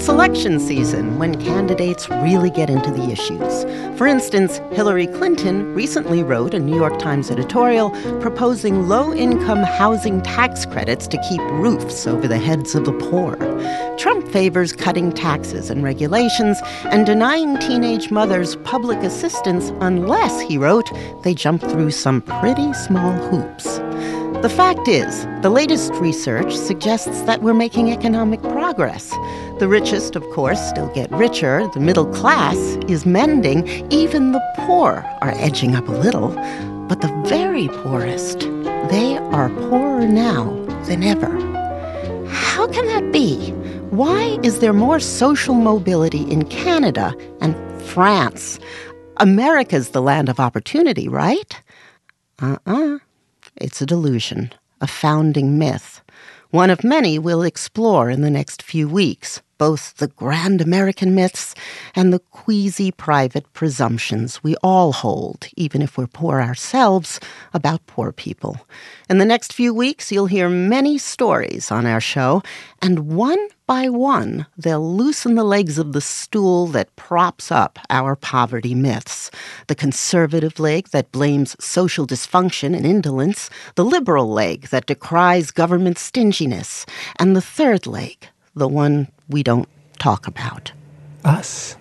It's election season when candidates really get into the issues. For instance, Hillary Clinton recently wrote a New York Times editorial proposing low income housing tax credits to keep roofs over the heads of the poor. Trump favors cutting taxes and regulations and denying teenage mothers public assistance unless, he wrote, they jump through some pretty small hoops. The fact is, the latest research suggests that we're making economic progress. The richest, of course, still get richer. The middle class is mending. Even the poor are edging up a little. But the very poorest, they are poorer now than ever. How can that be? Why is there more social mobility in Canada and France? America's the land of opportunity, right? Uh uh it's a delusion, a founding myth, one of many we'll explore in the next few weeks both the grand American myths and the queasy private presumptions we all hold, even if we're poor ourselves, about poor people. In the next few weeks, you'll hear many stories on our show, and one by one, they'll loosen the legs of the stool that props up our poverty myths. The conservative leg that blames social dysfunction and indolence, the liberal leg that decries government stinginess, and the third leg, the one we don't talk about. Us.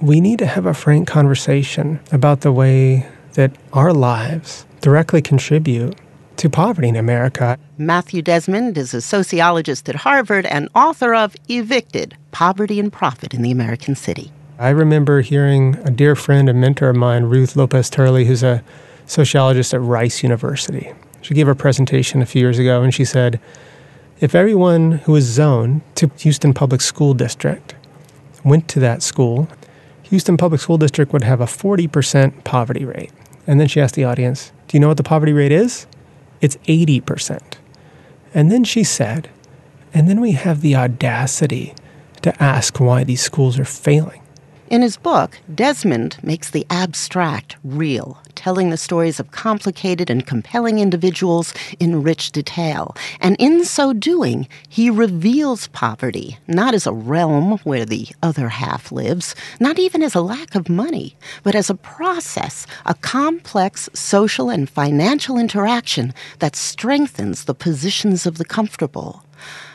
We need to have a frank conversation about the way that our lives directly contribute to poverty in America. Matthew Desmond is a sociologist at Harvard and author of Evicted Poverty and Profit in the American City. I remember hearing a dear friend and mentor of mine, Ruth Lopez Turley, who's a sociologist at Rice University. She gave a presentation a few years ago and she said, if everyone who was zoned to Houston Public School District went to that school, Houston Public School District would have a 40% poverty rate. And then she asked the audience, Do you know what the poverty rate is? It's 80%. And then she said, And then we have the audacity to ask why these schools are failing. In his book, Desmond makes the abstract real, telling the stories of complicated and compelling individuals in rich detail. And in so doing, he reveals poverty, not as a realm where the other half lives, not even as a lack of money, but as a process, a complex social and financial interaction that strengthens the positions of the comfortable.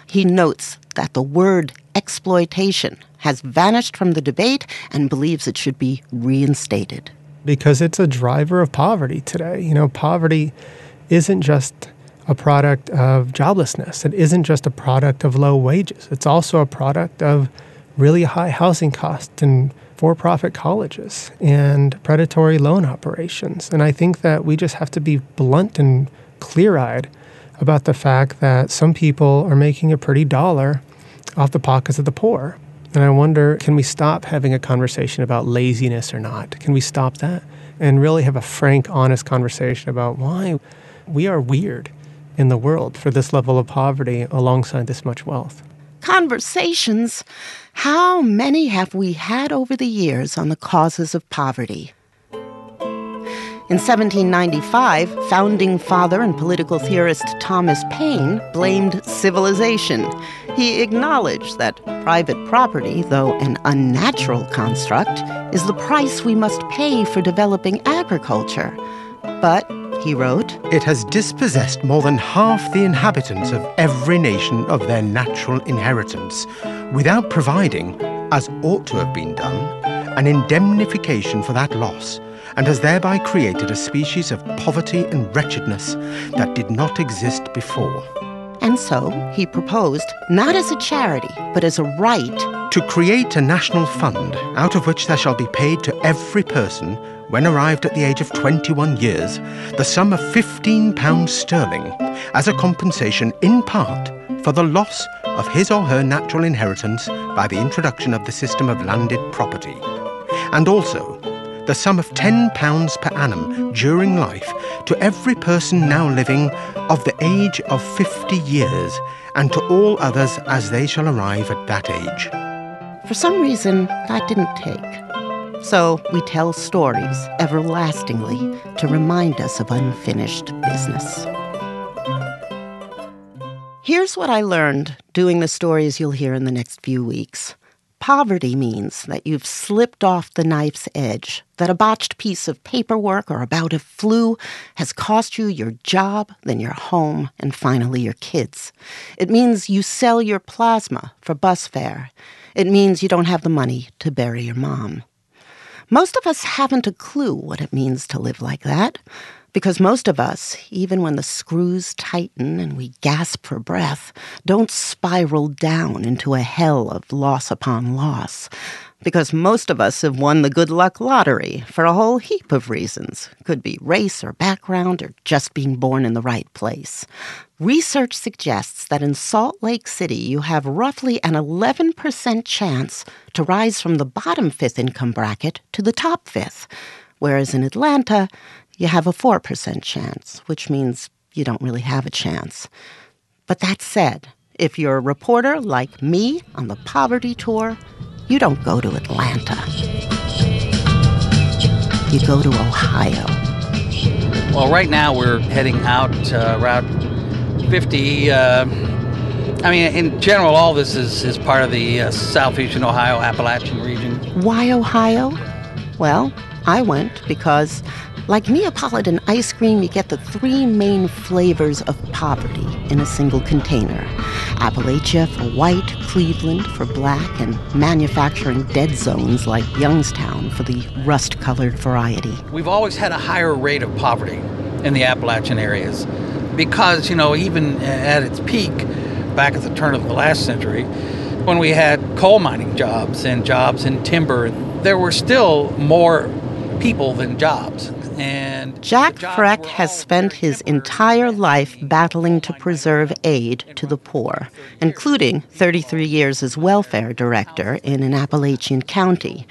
He notes that the word exploitation has vanished from the debate and believes it should be reinstated. Because it's a driver of poverty today. You know, poverty isn't just a product of joblessness, it isn't just a product of low wages, it's also a product of really high housing costs and for profit colleges and predatory loan operations. And I think that we just have to be blunt and clear eyed about the fact that some people are making a pretty dollar off the pockets of the poor. And I wonder can we stop having a conversation about laziness or not? Can we stop that and really have a frank, honest conversation about why we are weird in the world for this level of poverty alongside this much wealth? Conversations. How many have we had over the years on the causes of poverty? In 1795, founding father and political theorist Thomas Paine blamed civilization. He acknowledged that private property, though an unnatural construct, is the price we must pay for developing agriculture. But, he wrote, It has dispossessed more than half the inhabitants of every nation of their natural inheritance, without providing, as ought to have been done, an indemnification for that loss and has thereby created a species of poverty and wretchedness that did not exist before. And so he proposed, not as a charity, but as a right, to create a national fund out of which there shall be paid to every person, when arrived at the age of 21 years, the sum of £15 sterling as a compensation in part for the loss of his or her natural inheritance by the introduction of the system of landed property, and also the sum of £10 per annum during life to every person now living of the age of 50 years, and to all others as they shall arrive at that age. For some reason, that didn't take. So we tell stories everlastingly to remind us of unfinished business. Here's what I learned doing the stories you'll hear in the next few weeks. Poverty means that you've slipped off the knife's edge, that a botched piece of paperwork or a bout of flu has cost you your job, then your home, and finally your kids. It means you sell your plasma for bus fare. It means you don't have the money to bury your mom. Most of us haven't a clue what it means to live like that. Because most of us, even when the screws tighten and we gasp for breath, don't spiral down into a hell of loss upon loss. Because most of us have won the good luck lottery for a whole heap of reasons. Could be race or background or just being born in the right place. Research suggests that in Salt Lake City, you have roughly an 11% chance to rise from the bottom fifth income bracket to the top fifth. Whereas in Atlanta, you have a 4% chance, which means you don't really have a chance. But that said, if you're a reporter like me on the poverty tour, you don't go to Atlanta. You go to Ohio. Well, right now we're heading out uh, Route 50. Uh, I mean, in general, all this is, is part of the uh, southeastern Ohio Appalachian region. Why Ohio? Well, I went because like Neapolitan ice cream, you get the three main flavors of poverty in a single container Appalachia for white, Cleveland for black, and manufacturing dead zones like Youngstown for the rust colored variety. We've always had a higher rate of poverty in the Appalachian areas because, you know, even at its peak, back at the turn of the last century, when we had coal mining jobs and jobs in timber, there were still more people than jobs. And Jack Frech has spent his entire life battling to preserve aid to the poor, including 33 years as welfare director in an Appalachian county.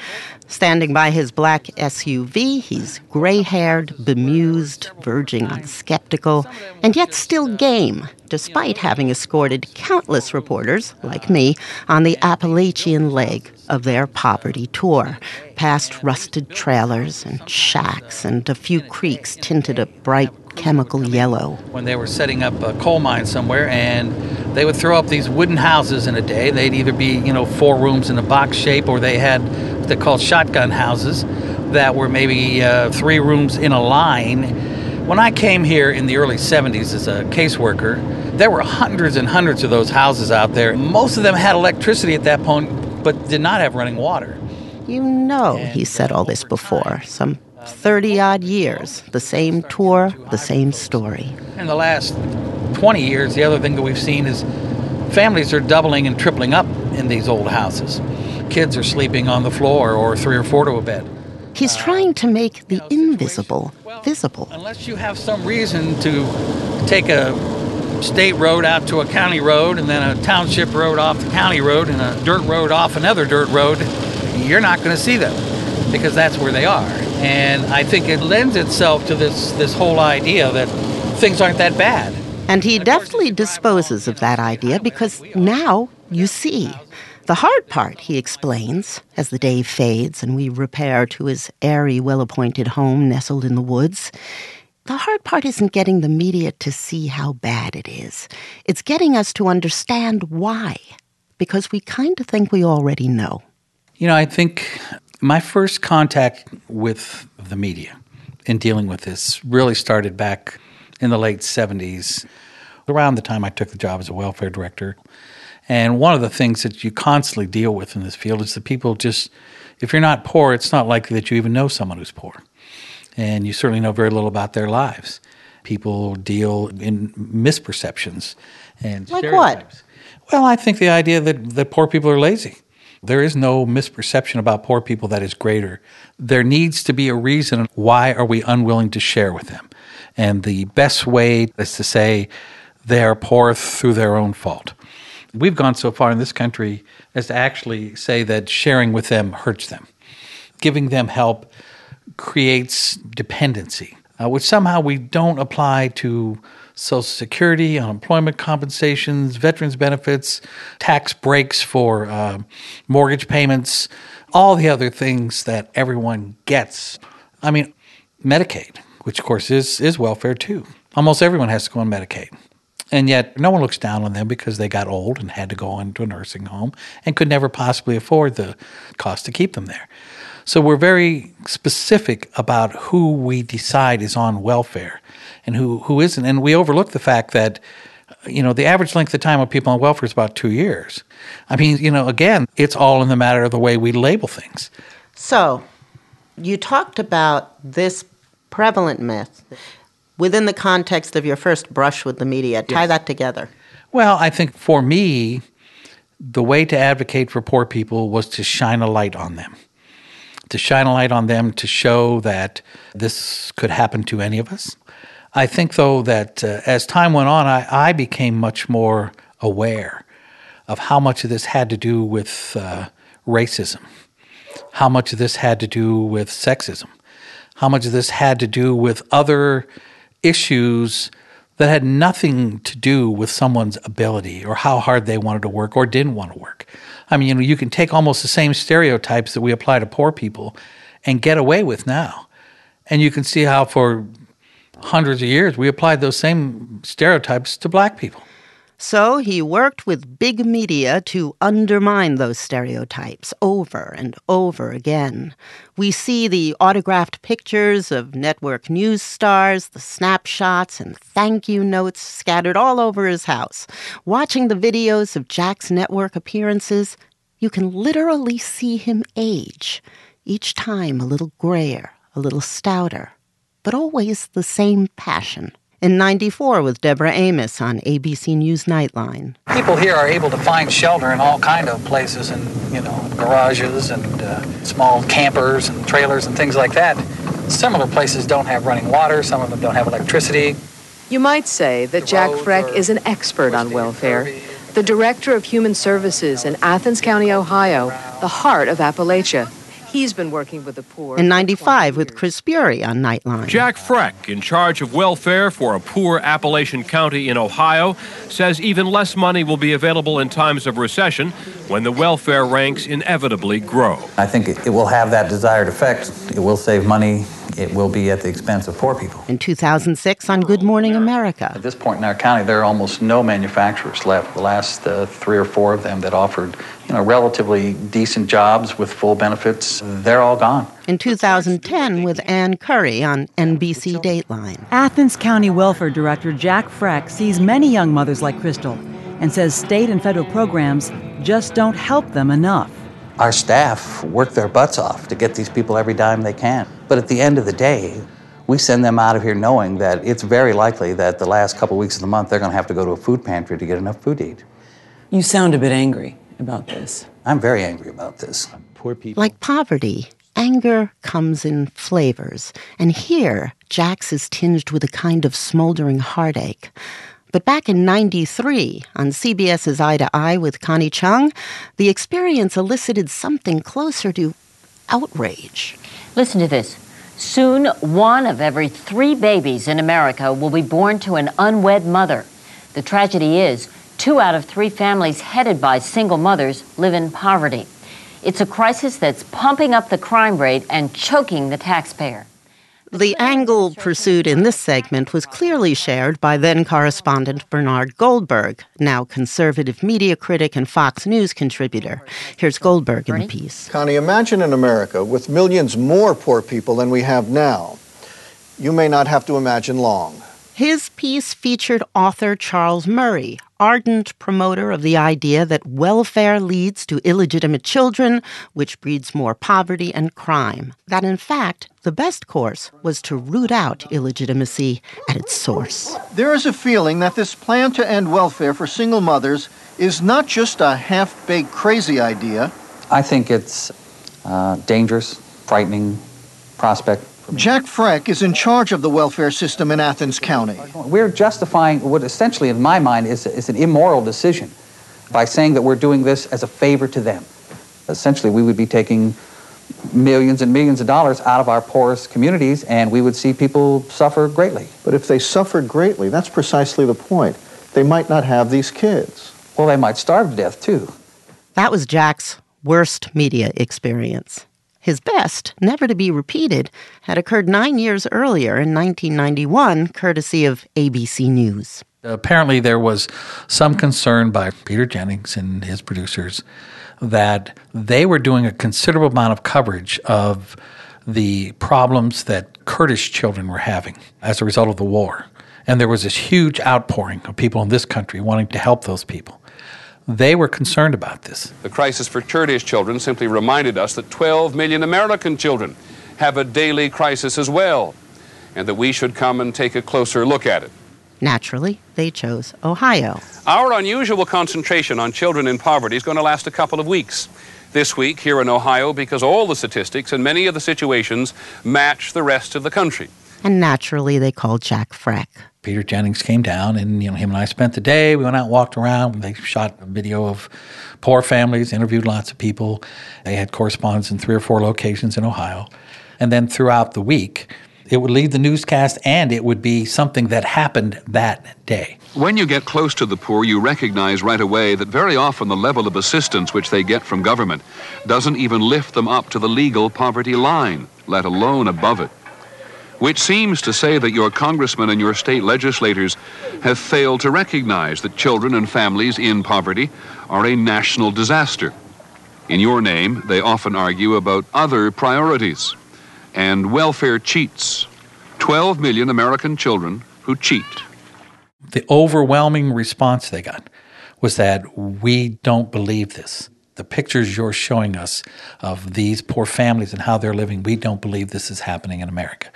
Standing by his black SUV, he's gray haired, bemused, verging on skeptical, and yet still game, despite having escorted countless reporters, like me, on the Appalachian leg of their poverty tour, past rusted trailers and shacks and a few creeks tinted a bright chemical yellow. When they were setting up a coal mine somewhere, and they would throw up these wooden houses in a day. They'd either be, you know, four rooms in a box shape, or they had what they called shotgun houses that were maybe uh, three rooms in a line. When I came here in the early 70s as a caseworker, there were hundreds and hundreds of those houses out there. Most of them had electricity at that point, but did not have running water. You know, he said all this before. Some 30 odd years, the same tour, the same story. In the last 20 years, the other thing that we've seen is families are doubling and tripling up in these old houses. Kids are sleeping on the floor or three or four to a bed. He's uh, trying to make the invisible visible. Unless you have some reason to take a state road out to a county road and then a township road off the county road and a dirt road off another dirt road, you're not going to see them because that's where they are. And I think it lends itself to this this whole idea that things aren't that bad. And he deftly disposes of that idea because now you see. The hard part, he explains, as the day fades and we repair to his airy, well appointed home nestled in the woods, the hard part isn't getting the media to see how bad it is. It's getting us to understand why, because we kind of think we already know. You know, I think my first contact with the media in dealing with this really started back in the late 70s, around the time I took the job as a welfare director. And one of the things that you constantly deal with in this field is that people just, if you're not poor, it's not likely that you even know someone who's poor. And you certainly know very little about their lives. People deal in misperceptions and like stereotypes. What? Well, I think the idea that, that poor people are lazy. There is no misperception about poor people that is greater. There needs to be a reason why are we unwilling to share with them. And the best way is to say they are poor through their own fault. We've gone so far in this country as to actually say that sharing with them hurts them. Giving them help creates dependency, uh, which somehow we don't apply to Social Security, unemployment compensations, veterans benefits, tax breaks for uh, mortgage payments, all the other things that everyone gets. I mean, Medicaid, which of course is, is welfare too. Almost everyone has to go on Medicaid. And yet, no one looks down on them because they got old and had to go into a nursing home and could never possibly afford the cost to keep them there. So, we're very specific about who we decide is on welfare and who, who isn't. And we overlook the fact that, you know, the average length of time of people on welfare is about two years. I mean, you know, again, it's all in the matter of the way we label things. So, you talked about this prevalent myth within the context of your first brush with the media. Tie Yes. that together. Well, I think for me, the way to advocate for poor people was to shine a light on them. To shine a light on them to show that this could happen to any of us. I think, though, that uh, as time went on, I, I became much more aware of how much of this had to do with uh, racism, how much of this had to do with sexism, how much of this had to do with other issues that had nothing to do with someone's ability or how hard they wanted to work or didn't want to work. I mean, you know, you can take almost the same stereotypes that we apply to poor people and get away with now. And you can see how for hundreds of years we applied those same stereotypes to black people. So he worked with big media to undermine those stereotypes over and over again. We see the autographed pictures of network news stars, the snapshots and thank you notes scattered all over his house. Watching the videos of Jack's network appearances, you can literally see him age, each time a little grayer, a little stouter, but always the same passion in 94 with Deborah Amos on ABC News Nightline. People here are able to find shelter in all kind of places and, you know, garages and uh, small campers and trailers and things like that. Similar places don't have running water, some of them don't have electricity. You might say that Jack Frech is an expert on welfare, the director of human services in Athens County, Ohio, the heart of Appalachia. He's been working with the poor. In 95 with. Chris Bury on Nightline. Jack Frech, in charge of welfare for a poor Appalachian county in Ohio, says even less money will be available in times of recession when the welfare ranks inevitably grow. I think it, it will have that desired effect. It will save money. It will be at the expense of poor people. In 2006 on Good Morning America. At this point in our county, there are almost no manufacturers left. The last uh, three or four of them that offered, you know, relatively decent jobs with full benefits, they're all gone. In 2010 with Ann Curry on NBC Dateline. Athens County Welfare Director Jack Frech sees many young mothers like Crystal and says state and federal programs just don't help them enough. Our staff work their butts off to get these people every dime they can. But at the end of the day, we send them out of here knowing that it's very likely that the last couple of weeks of the month they're going to have to go to a food pantry to get enough food to eat. You sound a bit angry about this. I'm very angry about this. Poor people. Like poverty, anger comes in flavors. And here, Jack's is tinged with a kind of smoldering heartache. But back in 93, on CBS's Eye to Eye with Connie Chung, the experience elicited something closer to outrage. Listen to this. Soon, one of every three babies in America will be born to an unwed mother. The tragedy is, two out of three families headed by single mothers live in poverty. It's a crisis that's pumping up the crime rate and choking the taxpayer. The angle pursued in this segment was clearly shared by then correspondent Bernard Goldberg, now conservative media critic and Fox News contributor. Here's Goldberg in the piece. Connie, imagine in America with millions more poor people than we have now. You may not have to imagine long. His piece featured author Charles Murray, ardent promoter of the idea that welfare leads to illegitimate children, which breeds more poverty and crime. That, in fact, the best course was to root out illegitimacy at its source. There is a feeling that this plan to end welfare for single mothers is not just a half baked crazy idea. I think it's uh, dangerous, frightening prospect. Jack Frech is in charge of the welfare system in Athens County. We're justifying what essentially, in my mind, is, is an immoral decision by saying that we're doing this as a favor to them. Essentially, we would be taking millions and millions of dollars out of our poorest communities, and we would see people suffer greatly. But if they suffered greatly, that's precisely the point. They might not have these kids. Well, they might starve to death, too. That was Jack's worst media experience. His best, never to be repeated, had occurred nine years earlier in 1991, courtesy of ABC News. Apparently, there was some concern by Peter Jennings and his producers that they were doing a considerable amount of coverage of the problems that Kurdish children were having as a result of the war. And there was this huge outpouring of people in this country wanting to help those people. They were concerned about this. The crisis for Kurdish children simply reminded us that 12 million American children have a daily crisis as well, and that we should come and take a closer look at it. Naturally, they chose Ohio. Our unusual concentration on children in poverty is going to last a couple of weeks. This week here in Ohio, because all the statistics and many of the situations match the rest of the country. And naturally, they called Jack Frech. Peter Jennings came down, and you know him and I spent the day. We went out, and walked around. They shot a video of poor families, interviewed lots of people. They had correspondents in three or four locations in Ohio, and then throughout the week, it would lead the newscast, and it would be something that happened that day. When you get close to the poor, you recognize right away that very often the level of assistance which they get from government doesn't even lift them up to the legal poverty line, let alone above it which seems to say that your congressmen and your state legislators have failed to recognize that children and families in poverty are a national disaster. In your name, they often argue about other priorities and welfare cheats. 12 million American children who cheat. The overwhelming response they got was that we don't believe this the pictures you're showing us of these poor families and how they're living, we don't believe this is happening in America.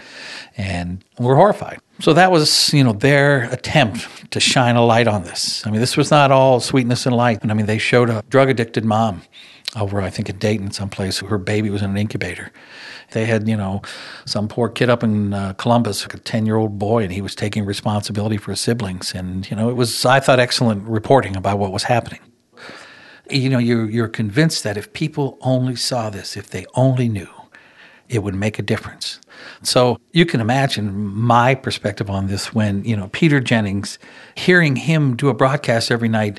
And we're horrified. So that was, you know, their attempt to shine a light on this. I mean, this was not all sweetness and light. And I mean, they showed a drug addicted mom over, I think, in Dayton, someplace. Her baby was in an incubator. They had, you know, some poor kid up in uh, Columbus, a 10 year old boy, and he was taking responsibility for his siblings. And, you know, it was, I thought, excellent reporting about what was happening you know, you're, you're convinced that if people only saw this, if they only knew, it would make a difference. So you can imagine my perspective on this when, you know, Peter Jennings, hearing him do a broadcast every night,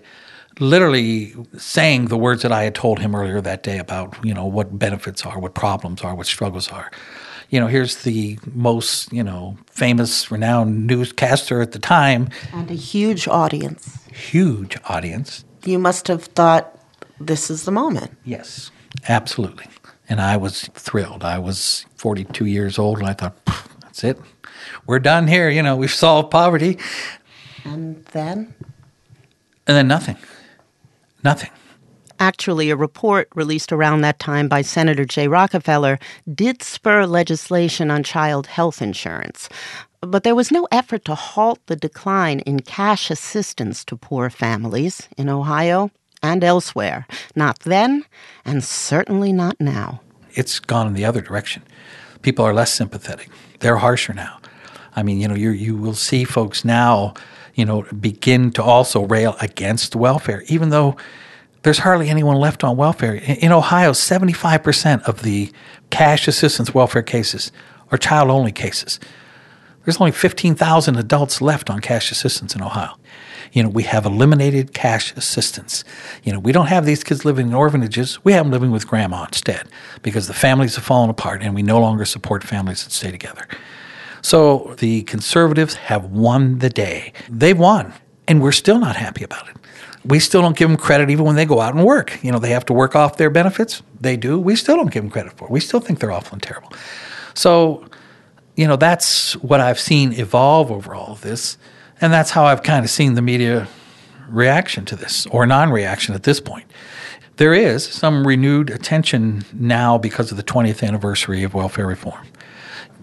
literally saying the words that I had told him earlier that day about, you know, what benefits are, what problems are, what struggles are. You know, here's the most, you know, famous, renowned newscaster at the time. And a huge audience. Huge audience. You must have thought this is the moment. Yes, absolutely. And I was thrilled. I was 42 years old, and I thought, that's it. We're done here. You know, we've solved poverty. And then? And then nothing. Nothing. Actually, a report released around that time by Senator Jay Rockefeller did spur legislation on child health insurance. But there was no effort to halt the decline in cash assistance to poor families in Ohio and elsewhere. Not then, and certainly not now. It's gone in the other direction. People are less sympathetic. They're harsher now. I mean, you know, you you will see folks now, you know, begin to also rail against welfare, even though there's hardly anyone left on welfare. In Ohio, 75% of the cash assistance welfare cases are child only cases. There's only 15,000 adults left on cash assistance in Ohio. You know, we have eliminated cash assistance. You know, we don't have these kids living in orphanages. We have them living with grandma instead because the families have fallen apart and we no longer support families that stay together. So the conservatives have won the day. They've won, and we're still not happy about it. We still don't give them credit even when they go out and work. You know, they have to work off their benefits. They do. We still don't give them credit for it. We still think they're awful and terrible. So, you know, that's what I've seen evolve over all of this. And that's how I've kind of seen the media reaction to this or non reaction at this point. There is some renewed attention now because of the 20th anniversary of welfare reform.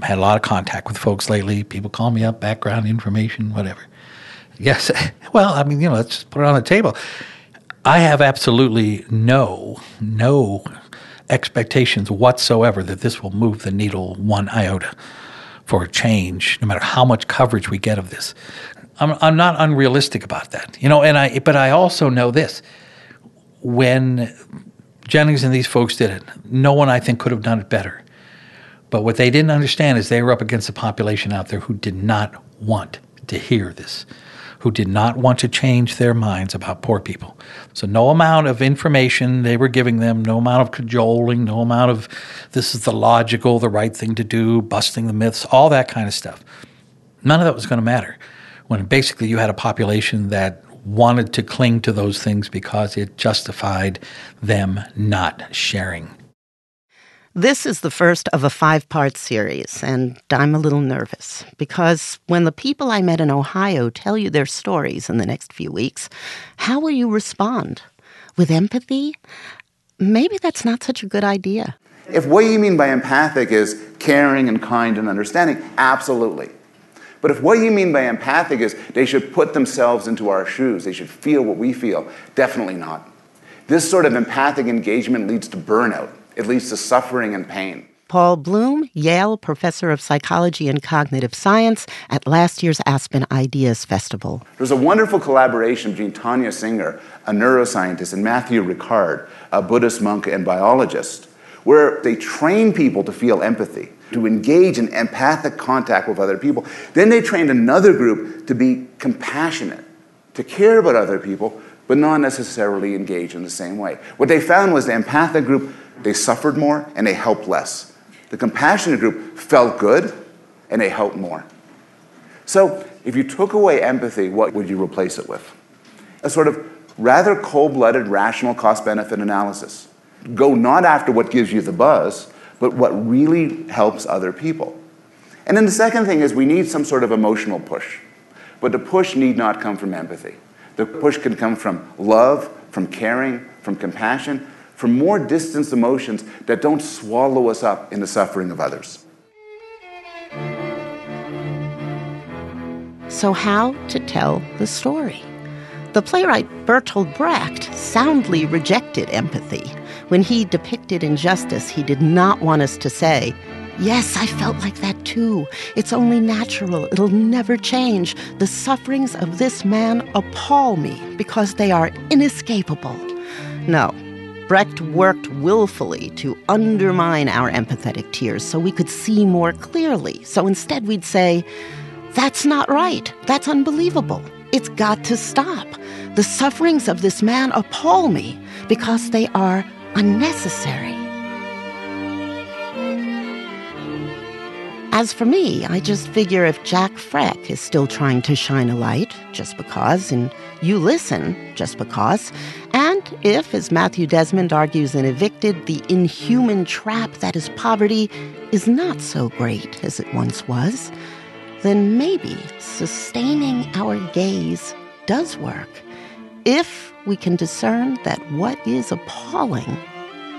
I had a lot of contact with folks lately. People call me up, background information, whatever. Yes, well, I mean, you know, let's put it on the table. I have absolutely no, no expectations whatsoever that this will move the needle one iota for a change, no matter how much coverage we get of this. I'm, I'm not unrealistic about that, you know. And I, but I also know this: when Jennings and these folks did it, no one I think could have done it better. But what they didn't understand is they were up against a population out there who did not want to hear this, who did not want to change their minds about poor people. So, no amount of information they were giving them, no amount of cajoling, no amount of this is the logical, the right thing to do, busting the myths, all that kind of stuff. None of that was going to matter when basically you had a population that wanted to cling to those things because it justified them not sharing. This is the first of a five part series, and I'm a little nervous because when the people I met in Ohio tell you their stories in the next few weeks, how will you respond? With empathy? Maybe that's not such a good idea. If what you mean by empathic is caring and kind and understanding, absolutely. But if what you mean by empathic is they should put themselves into our shoes, they should feel what we feel, definitely not. This sort of empathic engagement leads to burnout. It leads to suffering and pain. Paul Bloom, Yale Professor of Psychology and Cognitive Science at last year's Aspen Ideas Festival. There's a wonderful collaboration between Tania Singer, a neuroscientist, and Matthew Ricard, a Buddhist monk and biologist, where they train people to feel empathy, to engage in empathic contact with other people. Then they trained another group to be compassionate, to care about other people, but not necessarily engage in the same way. What they found was the empathic group they suffered more and they helped less. The compassionate group felt good and they helped more. So, if you took away empathy, what would you replace it with? A sort of rather cold blooded, rational cost benefit analysis. Go not after what gives you the buzz, but what really helps other people. And then the second thing is we need some sort of emotional push. But the push need not come from empathy. The push can come from love, from caring, from compassion, from more distanced emotions that don't swallow us up in the suffering of others. So, how to tell the story? The playwright Bertolt Brecht soundly rejected empathy. When he depicted injustice, he did not want us to say, Yes, I felt like that too. It's only natural. It'll never change. The sufferings of this man appall me because they are inescapable. No, Brecht worked willfully to undermine our empathetic tears so we could see more clearly. So instead, we'd say, That's not right. That's unbelievable. It's got to stop. The sufferings of this man appall me because they are unnecessary. As for me, I just figure if Jack Frech is still trying to shine a light, just because, and you listen, just because, and if, as Matthew Desmond argues in Evicted, the inhuman trap that is poverty is not so great as it once was, then maybe sustaining our gaze does work if we can discern that what is appalling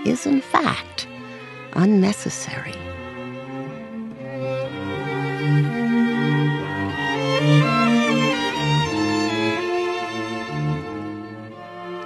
is in fact unnecessary.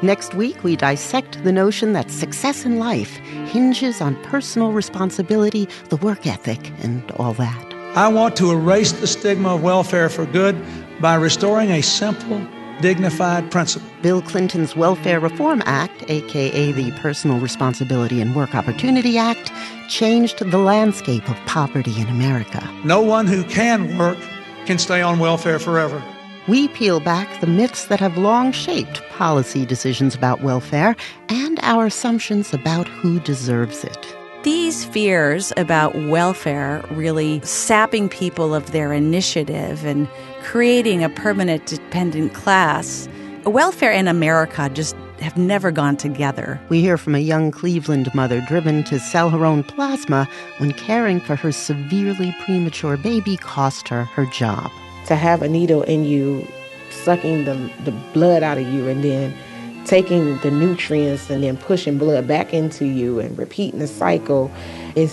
Next week, we dissect the notion that success in life hinges on personal responsibility, the work ethic, and all that. I want to erase the stigma of welfare for good by restoring a simple, dignified principle. Bill Clinton's Welfare Reform Act, aka the Personal Responsibility and Work Opportunity Act, changed the landscape of poverty in America. No one who can work can stay on welfare forever. We peel back the myths that have long shaped policy decisions about welfare and our assumptions about who deserves it. These fears about welfare really sapping people of their initiative and creating a permanent dependent class, welfare and America just have never gone together. We hear from a young Cleveland mother driven to sell her own plasma when caring for her severely premature baby cost her her job. To have a needle in you, sucking the, the blood out of you, and then taking the nutrients and then pushing blood back into you and repeating the cycle is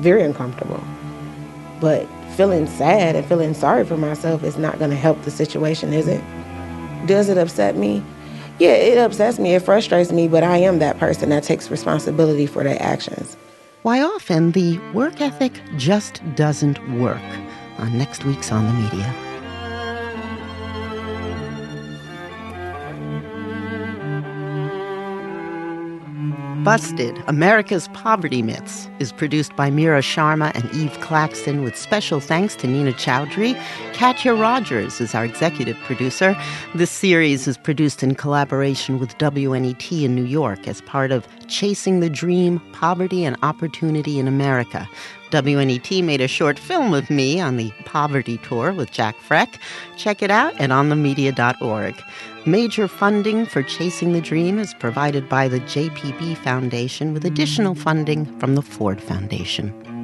very uncomfortable. But feeling sad and feeling sorry for myself is not going to help the situation, is it? Does it upset me? Yeah, it upsets me, it frustrates me, but I am that person that takes responsibility for their actions. Why often the work ethic just doesn't work on next week's On the Media. Busted America's Poverty Myths is produced by Meara Sharma and Eve Claxton with special thanks to Nina Chaudry. Katya Rogers is our executive producer. This series is produced in collaboration with WNET in New York as part of Chasing the Dream Poverty and Opportunity in America. WNET made a short film of me on the poverty tour with Jack Frech. Check it out at onthemedia.org. Major funding for Chasing the Dream is provided by the JPB Foundation with additional funding from the Ford Foundation.